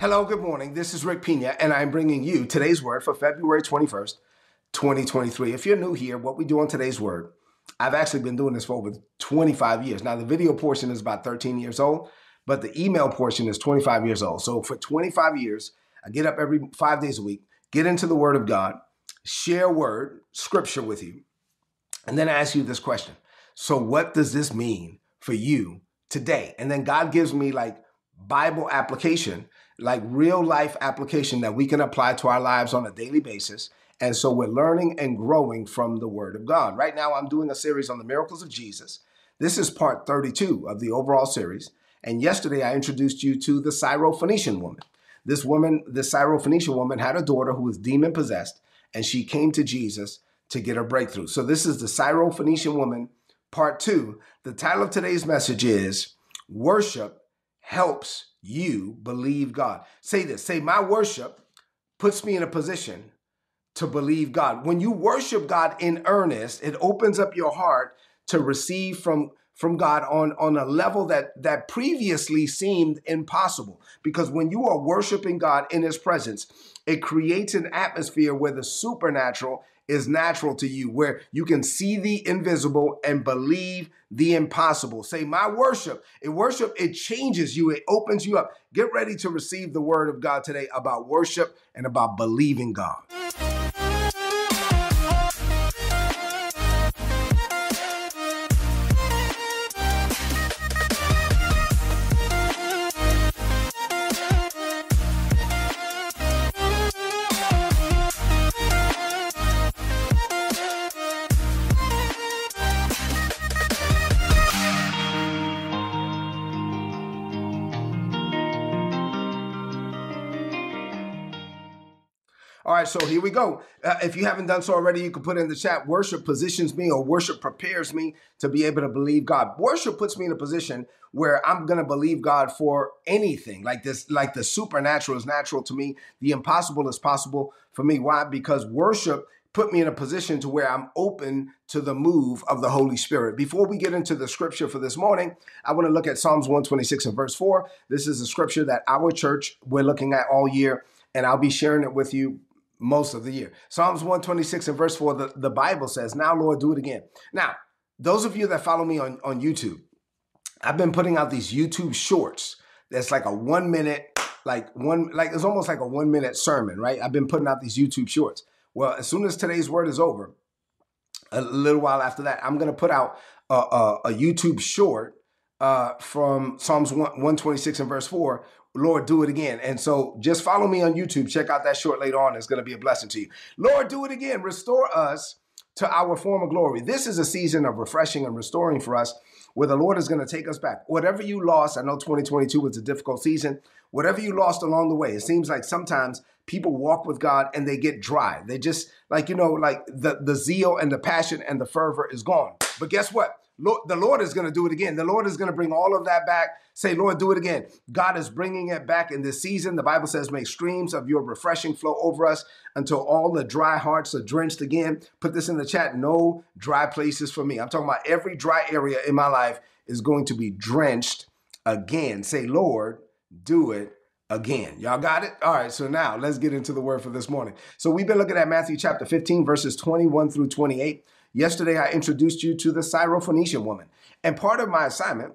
Hello, good morning. This is Rick Pina, and I'm bringing you today's word for February 21st, 2023. If you're new here, what we do on today's word, I've actually been doing this for over 25 years. Now, the video portion is about 13 years old, but the email portion is 25 years old. So for 25 years, I get up every five days a week, get into the word of God, share word, scripture with you, and then I ask you this question. So, what does this mean for you today? And then God gives me like Bible application like real life application that we can apply to our lives on a daily basis. And so we're learning and growing from the Word of God. Right now, I'm doing a series on the miracles of Jesus. This is part 32 of the overall series. And yesterday, I introduced you to the Syrophoenician woman. This woman, the Syrophoenician woman, had a daughter who was demon possessed, and she came to Jesus to get her breakthrough. So, this is the Syrophoenician woman, part two. The title of today's message is Worship Helps you believe God. Say this say, My worship puts me in a position to believe God. When you worship God in earnest, it opens up your heart to receive from from God on, on a level that that previously seemed impossible. Because when you are worshiping God in his presence, it creates an atmosphere where the supernatural is natural to you, where you can see the invisible and believe the impossible. Say, My worship. In worship, it changes you, it opens you up. Get ready to receive the word of God today about worship and about believing God. Right, so here we go. Uh, if you haven't done so already, you can put in the chat worship positions me or worship prepares me to be able to believe God. Worship puts me in a position where I'm going to believe God for anything. Like this like the supernatural is natural to me, the impossible is possible for me. Why? Because worship put me in a position to where I'm open to the move of the Holy Spirit. Before we get into the scripture for this morning, I want to look at Psalms 126 and verse 4. This is a scripture that our church we're looking at all year and I'll be sharing it with you most of the year. Psalms 126 and verse 4, the, the Bible says, Now, Lord, do it again. Now, those of you that follow me on, on YouTube, I've been putting out these YouTube shorts that's like a one minute, like one, like it's almost like a one minute sermon, right? I've been putting out these YouTube shorts. Well, as soon as today's word is over, a little while after that, I'm going to put out a, a, a YouTube short uh, from Psalms 126 and verse 4 Lord, do it again. And so just follow me on YouTube. Check out that short later on. It's going to be a blessing to you. Lord, do it again. Restore us to our former glory. This is a season of refreshing and restoring for us where the Lord is going to take us back. Whatever you lost, I know 2022 was a difficult season. Whatever you lost along the way, it seems like sometimes people walk with God and they get dry. They just like, you know, like the, the zeal and the passion and the fervor is gone. But guess what? Lord, the Lord is going to do it again. The Lord is going to bring all of that back. Say, Lord, do it again. God is bringing it back in this season. The Bible says, make streams of your refreshing flow over us until all the dry hearts are drenched again. Put this in the chat. No dry places for me. I'm talking about every dry area in my life is going to be drenched again. Say, Lord, do it again. Y'all got it? All right, so now let's get into the word for this morning. So we've been looking at Matthew chapter 15, verses 21 through 28. Yesterday, I introduced you to the Syrophoenician woman. And part of my assignment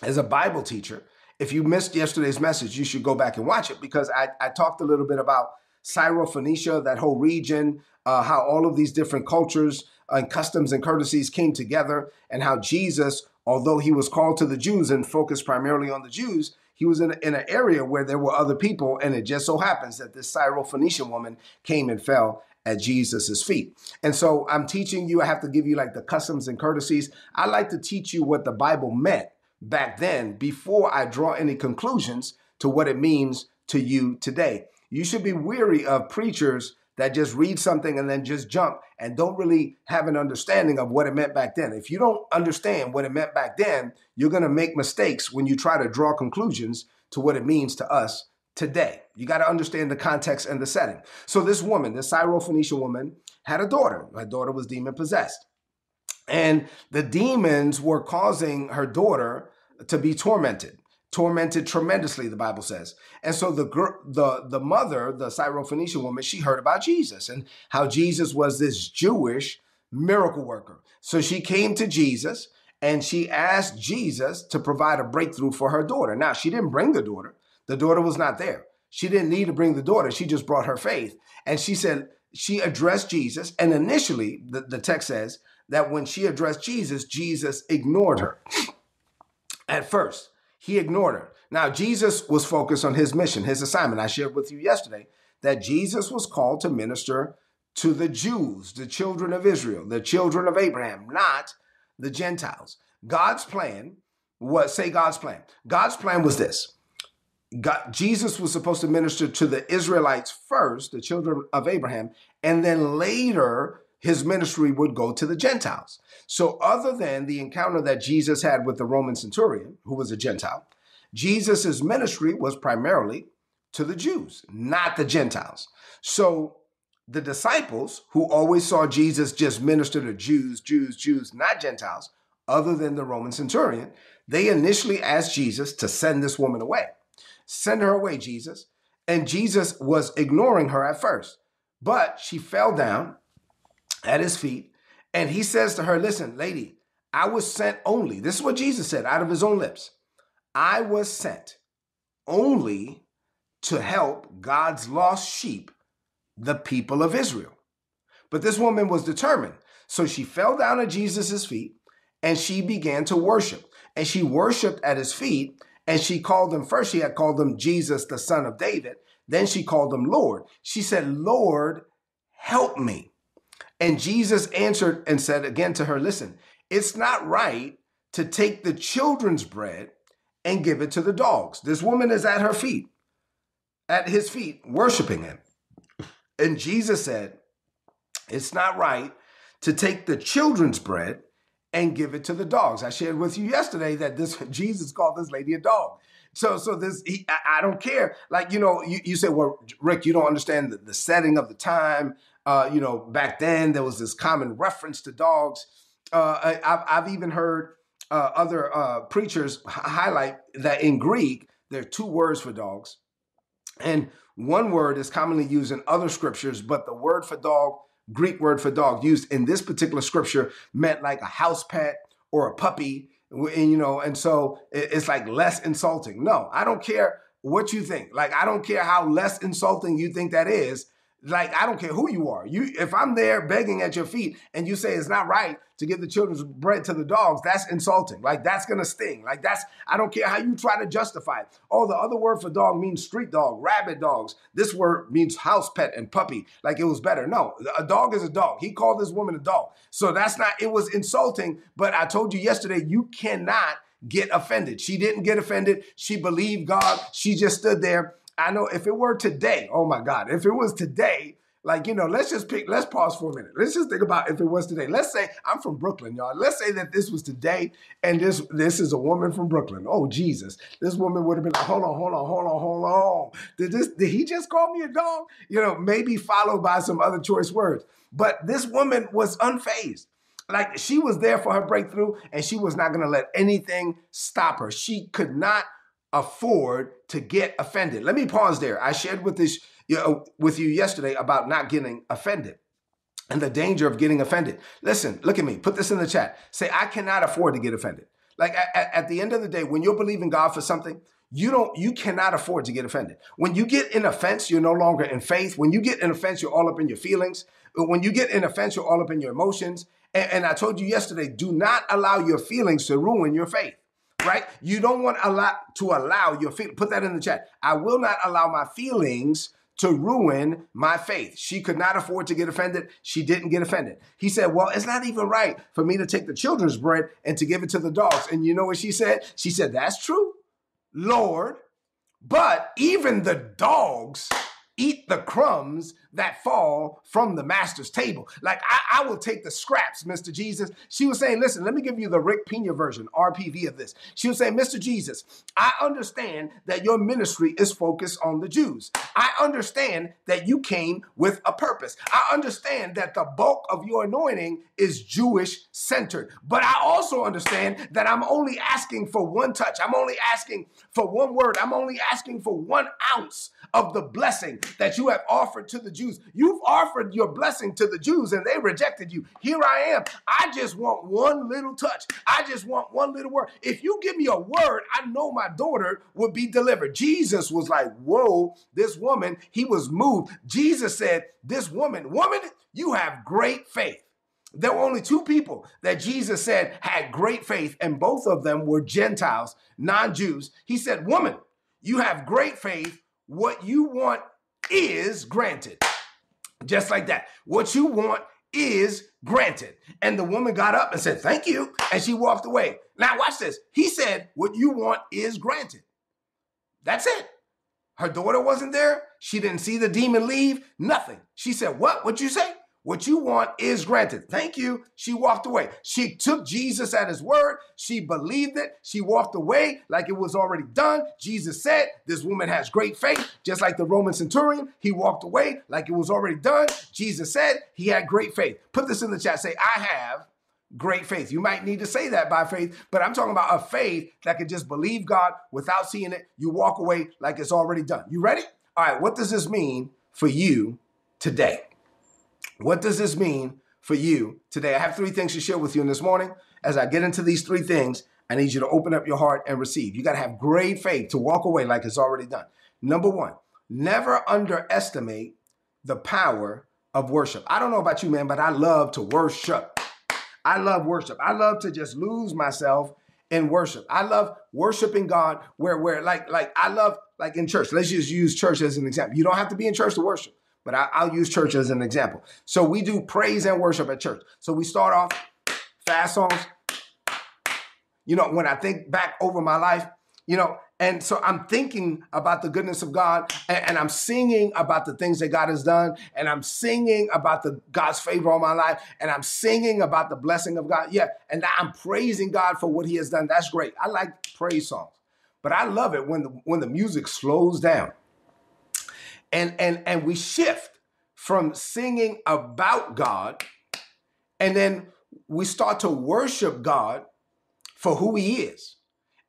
as a Bible teacher, if you missed yesterday's message, you should go back and watch it because I, I talked a little bit about Syrophoenicia, that whole region, uh, how all of these different cultures and customs and courtesies came together, and how Jesus, although he was called to the Jews and focused primarily on the Jews, he was in, a, in an area where there were other people, and it just so happens that this Syrophoenician woman came and fell at Jesus's feet. And so I'm teaching you, I have to give you like the customs and courtesies. I like to teach you what the Bible meant back then before I draw any conclusions to what it means to you today. You should be weary of preachers that just read something and then just jump and don't really have an understanding of what it meant back then. If you don't understand what it meant back then, you're going to make mistakes when you try to draw conclusions to what it means to us today. You got to understand the context and the setting. So this woman, this Syrophoenician woman, had a daughter. Her daughter was demon possessed. And the demons were causing her daughter to be tormented. tormented tremendously, the Bible says. And so the girl, the the mother, the Syrophoenician woman, she heard about Jesus and how Jesus was this Jewish miracle worker. So she came to Jesus and she asked Jesus to provide a breakthrough for her daughter. Now, she didn't bring the daughter. The daughter was not there. She didn't need to bring the daughter. She just brought her faith. And she said, she addressed Jesus. And initially, the, the text says that when she addressed Jesus, Jesus ignored her. At first, he ignored her. Now, Jesus was focused on his mission, his assignment. I shared with you yesterday that Jesus was called to minister to the Jews, the children of Israel, the children of Abraham, not the Gentiles. God's plan was, say God's plan. God's plan was this. God, Jesus was supposed to minister to the Israelites first, the children of Abraham, and then later his ministry would go to the Gentiles. So, other than the encounter that Jesus had with the Roman centurion, who was a Gentile, Jesus' ministry was primarily to the Jews, not the Gentiles. So, the disciples, who always saw Jesus just minister to Jews, Jews, Jews, not Gentiles, other than the Roman centurion, they initially asked Jesus to send this woman away. Send her away, Jesus. And Jesus was ignoring her at first, but she fell down at his feet. And he says to her, Listen, lady, I was sent only. This is what Jesus said out of his own lips. I was sent only to help God's lost sheep the people of Israel. But this woman was determined. So she fell down at Jesus' feet and she began to worship. And she worshiped at his feet and she called him first, she had called him Jesus, the son of David. Then she called him Lord. She said, Lord, help me. And Jesus answered and said again to her, Listen, it's not right to take the children's bread and give it to the dogs. This woman is at her feet, at his feet, worshiping him. And Jesus said, It's not right to take the children's bread and give it to the dogs. I shared with you yesterday that this Jesus called this lady a dog. So, so this he, I, I don't care. Like you know, you, you say, well, Rick, you don't understand the, the setting of the time. Uh, you know, back then there was this common reference to dogs. Uh, I, have I've even heard uh, other uh, preachers highlight that in Greek there are two words for dogs, and one word is commonly used in other scriptures, but the word for dog, Greek word for dog, used in this particular scripture meant like a house pet or a puppy, and you know, and so it's like less insulting. No, I don't care what you think. Like I don't care how less insulting you think that is. Like I don't care who you are. You if I'm there begging at your feet and you say it's not right to give the children's bread to the dogs, that's insulting. Like that's gonna sting. Like that's I don't care how you try to justify it. Oh, the other word for dog means street dog, rabid dogs. This word means house pet and puppy. Like it was better. No, a dog is a dog. He called this woman a dog. So that's not it was insulting, but I told you yesterday you cannot get offended. She didn't get offended. She believed God. She just stood there I know if it were today, oh my God, if it was today, like, you know, let's just pick, let's pause for a minute. Let's just think about if it was today. Let's say I'm from Brooklyn, y'all. Let's say that this was today and this this is a woman from Brooklyn. Oh, Jesus. This woman would have been like, hold on, hold on, hold on, hold on. Did this, did he just call me a dog? You know, maybe followed by some other choice words. But this woman was unfazed. Like she was there for her breakthrough and she was not to let anything stop her. She could not afford to get offended. Let me pause there. I shared with this you know, with you yesterday about not getting offended and the danger of getting offended. Listen, look at me. Put this in the chat. Say I cannot afford to get offended. Like at, at the end of the day, when you're believing God for something, you don't you cannot afford to get offended. When you get in offense, you're no longer in faith. When you get in offense, you're all up in your feelings. When you get in offense, you're all up in your emotions. And, and I told you yesterday, do not allow your feelings to ruin your faith right? You don't want a lot to allow your feelings. Put that in the chat. I will not allow my feelings to ruin my faith. She could not afford to get offended. She didn't get offended. He said, Well, it's not even right for me to take the children's bread and to give it to the dogs. And you know what she said? She said, That's true, Lord. But even the dogs eat the crumbs that fall from the master's table. Like, I, I, will take the scraps, Mr. Jesus. She was saying, listen, let me give you the Rick Pina version, RPV of this. She was saying, Mr. Jesus, I understand that your ministry is focused on the Jews. I understand that you came with a purpose. I understand that the bulk of your anointing is Jewish centered. But I also understand that I'm only asking for one touch. I'm only asking for one word. I'm only asking for one ounce of the blessing that you have offered to the Jews. You've offered your blessing to the Jews and they rejected you. Here I am. I just want one little touch. I just want one little word. If you give me a word, I know my daughter would be delivered. Jesus was like, Whoa, this woman, he was moved. Jesus said, This woman, woman, you have great faith. There were only two people that Jesus said had great faith, and both of them were Gentiles, non Jews. He said, Woman, you have great faith what you want is granted. Just like that. What you want is granted. And the woman got up and said, Thank you. And she walked away. Now, watch this. He said, What you want is granted. That's it. Her daughter wasn't there. She didn't see the demon leave. Nothing. She said, What? What'd you say? What you want is granted. Thank you. She walked away. She took Jesus at his word. She believed it. She walked away like it was already done. Jesus said, This woman has great faith. Just like the Roman centurion, he walked away like it was already done. Jesus said he had great faith. Put this in the chat. Say, I have great faith. You might need to say that by faith, but I'm talking about a faith that can just believe God without seeing it. You walk away like it's already done. You ready? All right, what does this mean for you today? What does this mean for you today? I have three things to share with you in this morning. As I get into these three things, I need you to open up your heart and receive. You got to have great faith to walk away like it's already done. Number one, never underestimate the power of worship. I don't know about you, man, but I love to worship. I love worship. I love to just lose myself in worship. I love worshiping God where where like like I love like in church. Let's just use church as an example. You don't have to be in church to worship but I, will use church as an example. So we do praise and worship at church. So we start off fast songs. You know, when I think back over my life, you know, and so I'm thinking about the goodness of God and, and, I'm singing about the things that God has done and I'm singing about the God's favor on my life and I'm singing about the blessing of God. Yeah, and I'm praising God for what he has done. That's great. I like praise songs. But I love it when the when the music slows down and and and we shift from singing about God and then we start to worship God for who he is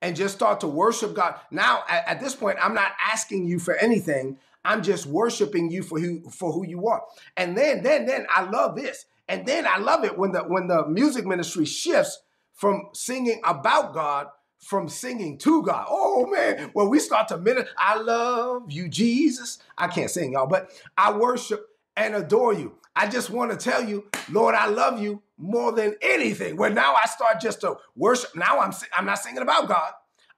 and just start to worship God. Now at, at, this point I'm not asking you for anything. I'm just worshiping you for who for who you are. And then then then I love this. And then I love it when the when the music ministry shifts from singing about God from singing to God. Oh man, when we start to minister, I love you, Jesus. I can't sing, y'all, but I worship and adore you. I just want to tell you, Lord, I love you more than anything. When now I start just to worship. Now I'm I'm not singing about God.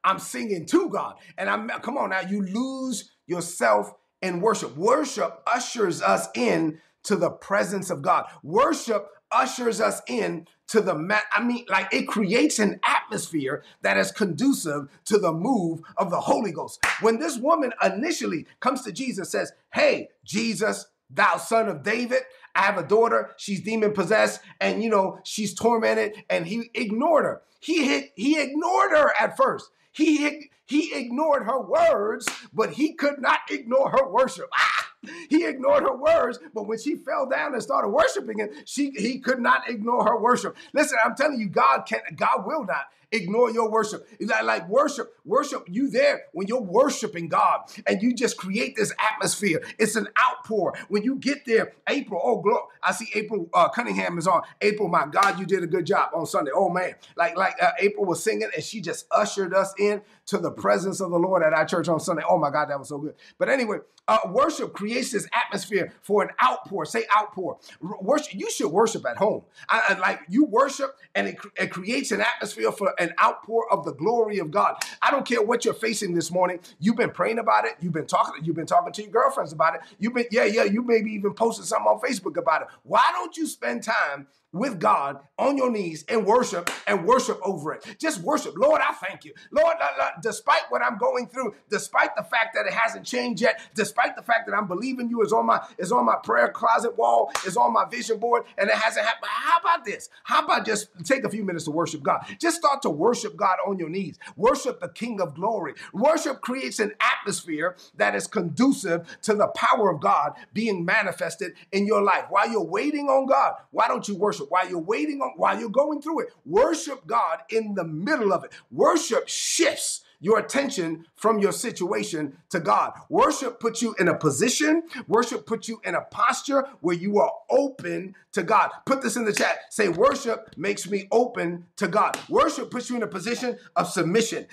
I'm singing to God. And I'm come on now, you lose yourself in worship. Worship ushers us in to the presence of God. Worship ushers us in to the ma- I mean, like it creates an atmosphere that is conducive to the move of the Holy Ghost. When this woman initially comes to Jesus, says, "Hey, Jesus, thou son of David." I have a daughter, she's demon possessed, and you know, she's tormented, and he ignored her. He he ignored her at first. He he ignored her words, but he could not ignore her worship. Ah! He ignored her words, but when she fell down and started worshiping him, she he could not ignore her worship. Listen, I'm telling you, God can God will not ignore your worship. Like, like worship, worship you there when you're worshiping God and you just create this atmosphere. It's an outpour. When you get there, April, oh, glory. I see April uh, Cunningham is on. April, my God, you did a good job on Sunday. Oh, man. Like, like uh, April was singing and she just ushered us in to the presence of the Lord at our church on Sunday. Oh, my God, that was so good. But anyway, uh, worship creates this atmosphere for an outpour. Say outpour. Worship. You should worship at home. I, I, like you worship, and it, it creates an atmosphere for an outpour of the glory of God. I don't care what you're facing this morning. You've been praying about it. You've been talking. You've been talking to your girlfriends about it. You've been yeah yeah. You maybe even posted something on Facebook about it. Why don't you spend time with God on your knees and worship and worship over it. Just worship. Lord, I thank you. Lord, despite what I'm going through, despite the fact that it hasn't changed yet, despite the fact that I'm believing you is on my is on my prayer closet wall, is on my vision board, and it hasn't happened. How about this? How about just take a few minutes to worship God? Just start to worship God on your knees. Worship the King of glory. Worship creates an atmosphere that is conducive to the power of God being manifested in your life. While you're waiting on God, why don't you worship? While you're waiting on, while you're going through it, worship God in the middle of it. Worship shifts your attention from your situation to God. Worship puts you in a position, worship puts you in a posture where you are open to God. Put this in the chat. Say, worship makes me open to God. Worship puts you in a position of submission.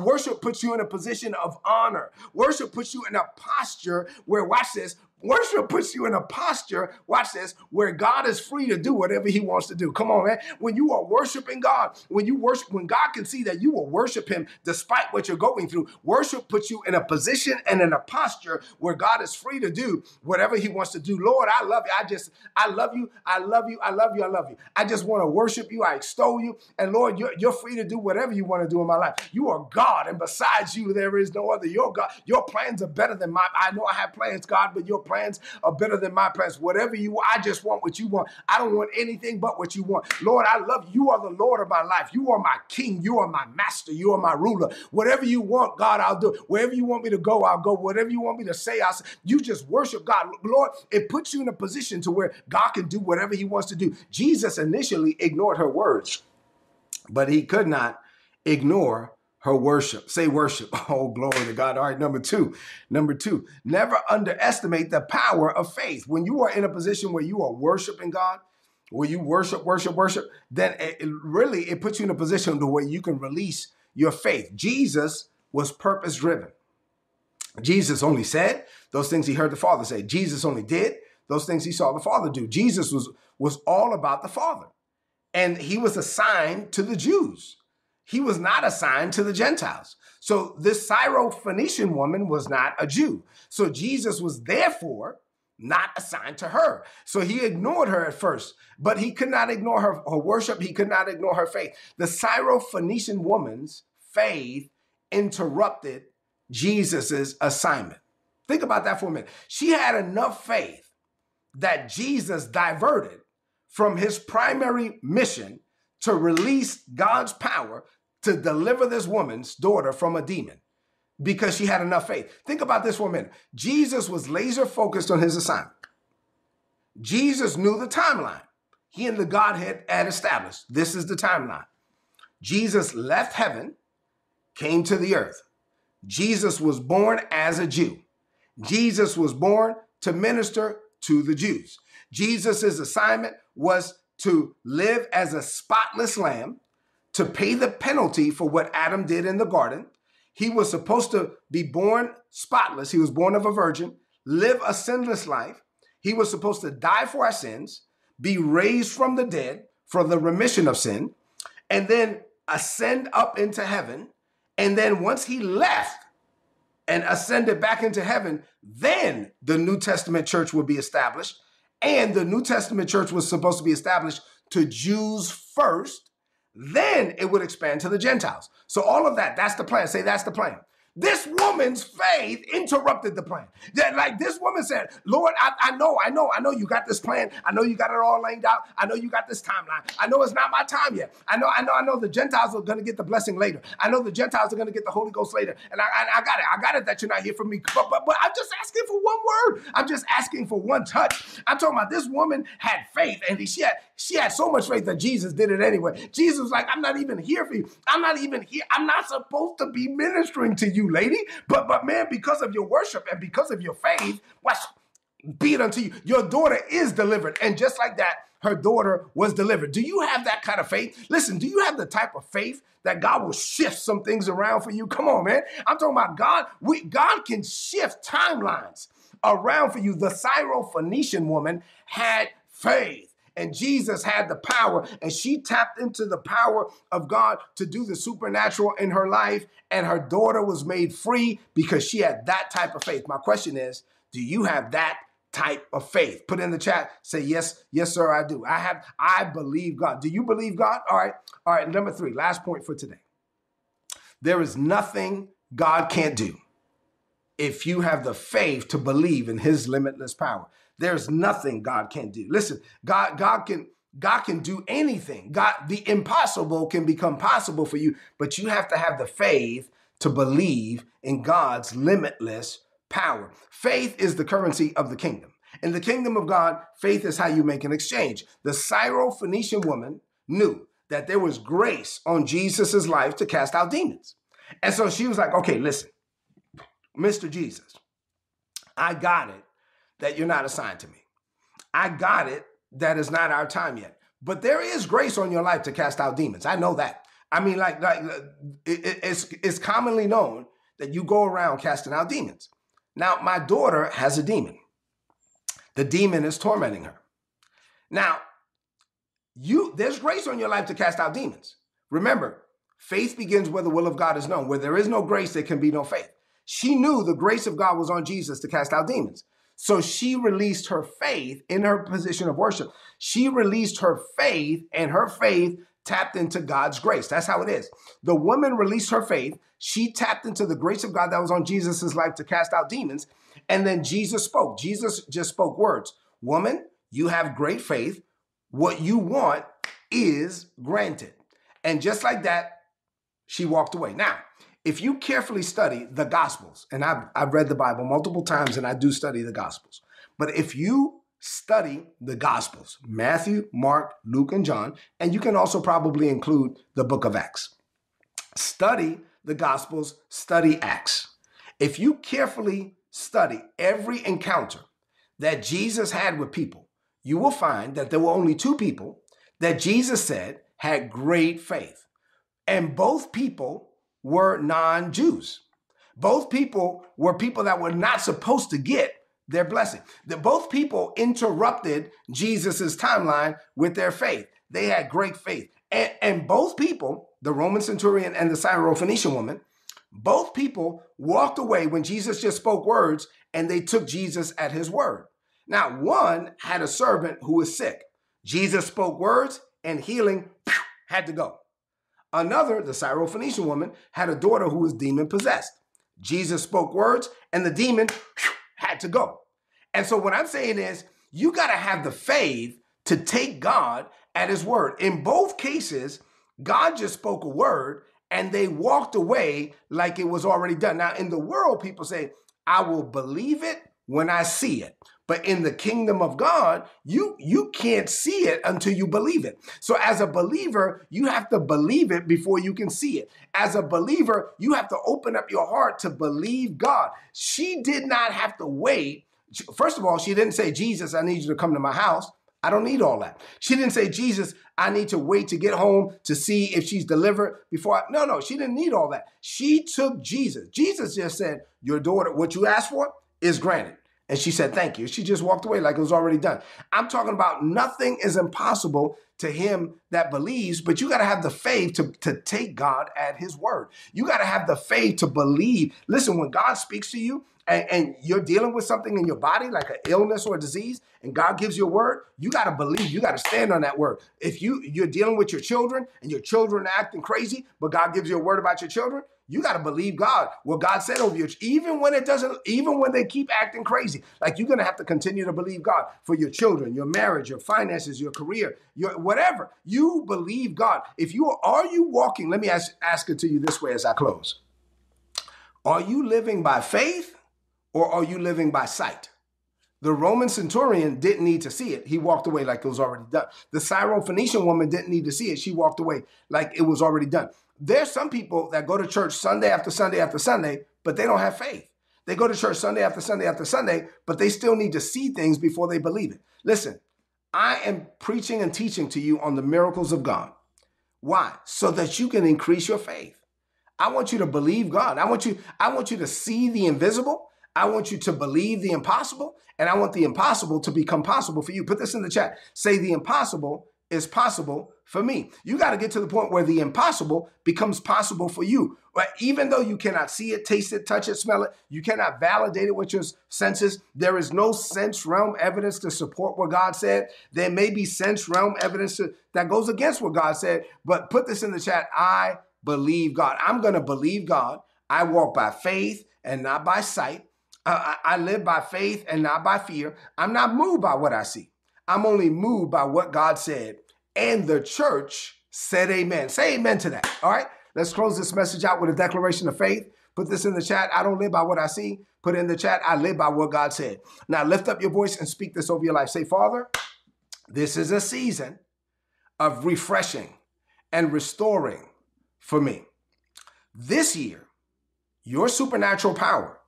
Worship puts you in a position of honor. Worship puts you in a posture where, watch this, Worship puts you in a posture, watch this, where God is free to do whatever he wants to do. Come on, man. When you are worshiping God, when you worship, when God can see that you will worship him despite what you're going through, worship puts you in a position and in a posture where God is free to do whatever he wants to do. Lord, I love you. I just, I love you. I love you. I love you. I love you. I just want to worship you. I extol you. And Lord, you're, you're free to do whatever you want to do in my life. You are God. And besides you, there is no other. Your God, your plans are better than mine. I know I have plans, God, but your plans plans are better than my plans. Whatever you I just want what you want. I don't want anything but what you want. Lord, I love you. You are the Lord of my life. You are my king. You are my master. You are my ruler. Whatever you want, God, I'll do. Wherever you want me to go, I'll go. Whatever you want me to say, I'll say. You just worship God. Lord, it puts you in a position to where God can do whatever he wants to do. Jesus initially ignored her words, but he could not ignore her worship. Say worship. Oh, glory to God. All right, number two. Number two, never underestimate the power of faith. When you are in a position where you are worshiping God, where you worship, worship, worship, then it, it really it puts you in a position to where you can release your faith. Jesus was purpose driven. Jesus only said those things he heard the Father say. Jesus only did those things he saw the Father do. Jesus was was all about the Father. And he was assigned to the Jews. He was not assigned to the Gentiles. So this Syrophoenician woman was not a Jew. So Jesus was therefore not assigned to her. So he ignored her at first, but he could not ignore her, her worship. He could not ignore her faith. The Syrophoenician woman's faith interrupted Jesus's assignment. Think about that for a minute. She had enough faith that Jesus diverted from his primary mission to release God's power to deliver this woman's daughter from a demon because she had enough faith. Think about this for a minute. Jesus was laser focused on his assignment. Jesus knew the timeline. He and the Godhead had established this is the timeline. Jesus left heaven, came to the earth. Jesus was born as a Jew. Jesus was born to minister to the Jews. Jesus' assignment was to live as a spotless lamb, to pay the penalty for what Adam did in the garden. He was supposed to be born spotless. He was born of a virgin, live a sinless life. He was supposed to die for our sins, be raised from the dead for the remission of sin, and then ascend up into heaven. And then once he left and ascended back into heaven, then the New Testament church would be established and the New Testament church was supposed to be established to Jews first, then it would expand to the Gentiles. So all of that, that's the plan. Say that's the plan. This woman's faith interrupted the plan. That like this woman said, Lord, I, I know, I know, I know you got this plan. I know you got it all laid out. I know you got this timeline. I know it's not my time yet. I know, I know, I know the Gentiles are going to get the blessing later. I know the Gentiles are going to get the Holy Ghost later. And I, I, I, got it. I got it that you're not here for me. But, but, but I'm just asking for one word. I'm just asking for one touch. I'm talking about this woman had faith and she had, she had so much faith that Jesus did it anyway. Jesus was like, I'm not even here for you. I'm not even here. I'm not supposed to be ministering to you you, lady. But but man, because of your worship and because of your faith, watch, be it unto you. Your daughter is delivered. And just like that, her daughter was delivered. Do you have that kind of faith? Listen, do you have the type of faith that God will shift some things around for you? Come on, man. I'm talking about God. We God can shift timelines around for you. The Syrophoenician woman had faith. And Jesus had the power, and she tapped into the power of God to do the supernatural in her life. And her daughter was made free because she had that type of faith. My question is do you have that type of faith. Put in the chat, say, yes, yes, sir, I do. I have, I believe God. Do you believe God? All right. All right. Number three, last point for today. There is nothing God can't do if you have the faith to believe in his limitless power. There's nothing God can't do. Listen, God, God can, God can do anything. God, the impossible can become possible for you, but you have to have the faith to believe in God's limitless power. Faith is the currency of the kingdom. In the kingdom of God, faith is how you make an exchange. The Syrophoenician woman knew that there was grace on Jesus's life to cast out demons. And so she was like, okay, listen, Mr. Jesus, I got it that you're not assigned to me. I got it that is not our time yet. But there is grace on your life to cast out demons. I know that. I mean, like, like uh, it, it's, it's commonly known that you go around casting out demons. Now, my daughter has a demon. The demon is tormenting her. Now, you there's grace on your life to cast out demons. Remember, faith begins where the will of God is known. Where there is no grace, there can be no faith. She knew the grace of God was on Jesus to cast out demons. So she released her faith in her position of worship. She released her faith, and her faith tapped into God's grace. That's how it is. The woman released her faith. She tapped into the grace of God that was on Jesus's life to cast out demons. And then Jesus spoke. Jesus just spoke words. Woman, you have great faith. What you want is granted. And just like that, she walked away. Now, if you carefully study the Gospels, and I've, I've read the Bible multiple times and I do study the Gospels, but if you study the Gospels, Matthew, Mark, Luke, and John, and you can also probably include the book of Acts. Study the Gospels, study Acts. If you carefully study every encounter that Jesus had with people, you will find that there were only two people that Jesus said had great faith. And both people were non Jews. Both people were people that were not supposed to get their blessing. That both people interrupted Jesus's timeline with their faith. They had great faith. And, and both people, the Roman centurion and the Syrophoenician woman, both people walked away when Jesus just spoke words and they took Jesus at his word. Now, one had a servant who was sick. Jesus spoke words and healing had to go. Another, the Syrophoenician woman, had a daughter who was demon possessed. Jesus spoke words and the demon whew, had to go. And so, what I'm saying is, you got to have the faith to take God at his word. In both cases, God just spoke a word and they walked away like it was already done. Now, in the world, people say, I will believe it when I see it. But in the kingdom of God, you you can't see it until you believe it. So as a believer, you have to believe it before you can see it. As a believer, you have to open up your heart to believe God. She did not have to wait. First of all, she didn't say, "Jesus, I need you to come to my house." I don't need all that. She didn't say, Jesus, I need to wait to get home to see if she's delivered before I. No, no, she didn't need all that. She took Jesus. Jesus just said, Your daughter, what you asked for is granted. And she said, Thank you. She just walked away like it was already done. I'm talking about nothing is impossible to him that believes, but you got to have the faith to, to take God at his word. You got to have the faith to believe. Listen, when God speaks to you, and, and, you're dealing with something in your body like an illness or a disease and god gives you a word you got to believe you got to stand on that word if you you're dealing with your children and your children acting crazy but god gives you a word about your children you got to believe God, what God said over you, even when it doesn't, even when they keep acting crazy. Like you're going to have to continue to believe God for your children, your marriage, your finances, your career, your whatever. You believe God. If you are you walking, let me ask, ask it to you this way as I close. Are you living by faith or are you living by sight? The Roman centurion didn't need to see it. He walked away like it was already done. The Syrophoenician woman didn't need to see it. She walked away like it was already done. There's some people that go to church Sunday after Sunday after Sunday, but they don't have faith. They go to church Sunday after Sunday after Sunday, but they still need to see things before they believe it. Listen, I am preaching and teaching to you on the miracles of God. Why? So that you can increase your faith. I want you to believe God. I want you I want you to see the invisible I want you to believe the impossible, and I want the impossible to become possible for you. Put this in the chat. Say the impossible is possible for me. You got to get to the point where the impossible becomes possible for you. But even though you cannot see it, taste it, touch it, smell it, you cannot validate it with your senses. There is no sense realm evidence to support what God said. There may be sense realm evidence to, that goes against what God said. But put this in the chat. I believe God. I'm going to believe God. I walk by faith and not by sight. I, I live by faith and not by fear. I'm not moved by what I see. I'm only moved by what God said. And the church said amen. Say amen to that. All right. Let's close this message out with a declaration of faith. Put this in the chat. I don't live by what I see. Put in the chat. I live by what God said. Now lift up your voice and speak this over your life. Say, Father, this is a season of refreshing and restoring for me. This year, your supernatural power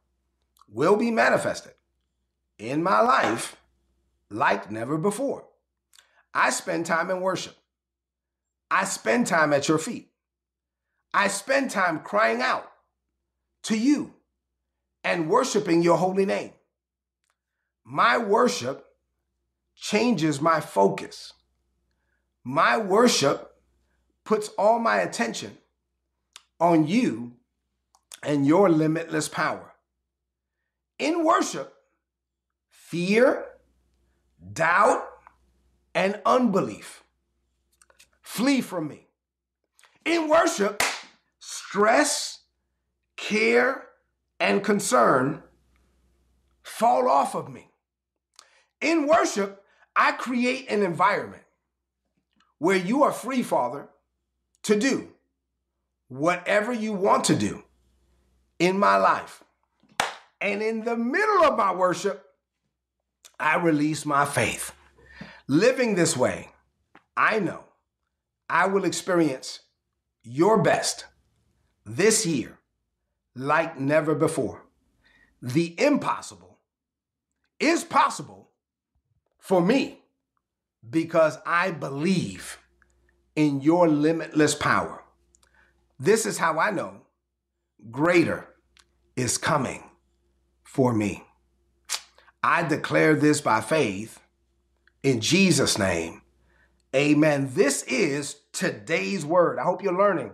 will be manifested in my life like never before. I spend time in worship. I spend time at your feet. I spend time crying out to you and worshiping your holy name. My worship changes my focus. My worship puts all my attention on you and your limitless power. In worship, fear, doubt, and unbelief flee from me. In worship, stress, care, and concern fall off of me. In worship, I create an environment where you are free, Father, to do whatever you want to do in my life. And in the middle of my worship, I release my faith. Living this way, I know I will experience your best this year like never before. The impossible is possible for me because I believe in your limitless power. This is how I know greater is coming for me. I declare this by faith in Jesus' name. Amen. This is today's word. I hope you're learning.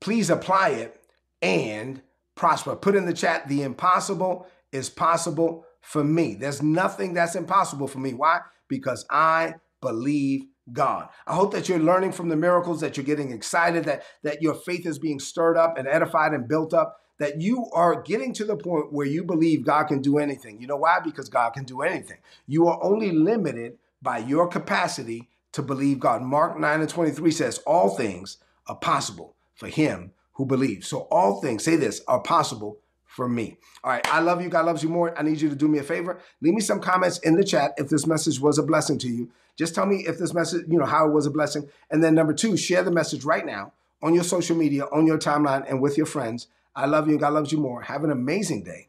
Please apply it and prosper. Put in the chat the impossible is possible for me. There's nothing that's impossible for me. Why? Because I believe God. I hope that you're learning from the miracles, that you're getting excited, that, that your faith is being stirred up and edified and built up, that you are getting to the point where you believe God can do anything. You know why? Because God can do anything. You are only limited by your capacity to believe God. Mark 9 and 23 says, All things are possible for him who believes. So all things, say this, are possible for me. All right. I love you. God loves you more. I need you to do me a favor. Leave me some comments in the chat if this message was a blessing to you. Just tell me if this message, you know, how it was a blessing. And then number two, share the message right now on your social media, on your timeline, and with your friends. I love you. God loves you more. Have an amazing day.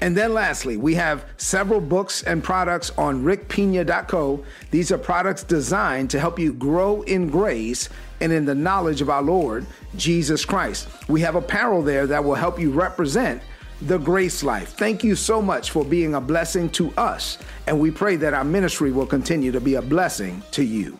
And then lastly, we have several books and products on rickpina.co. These are products designed to help you grow in grace and in the knowledge of our Lord Jesus Christ. We have apparel there that will help you represent the grace life. Thank you so much for being a blessing to us, and we pray that our ministry will continue to be a blessing to you.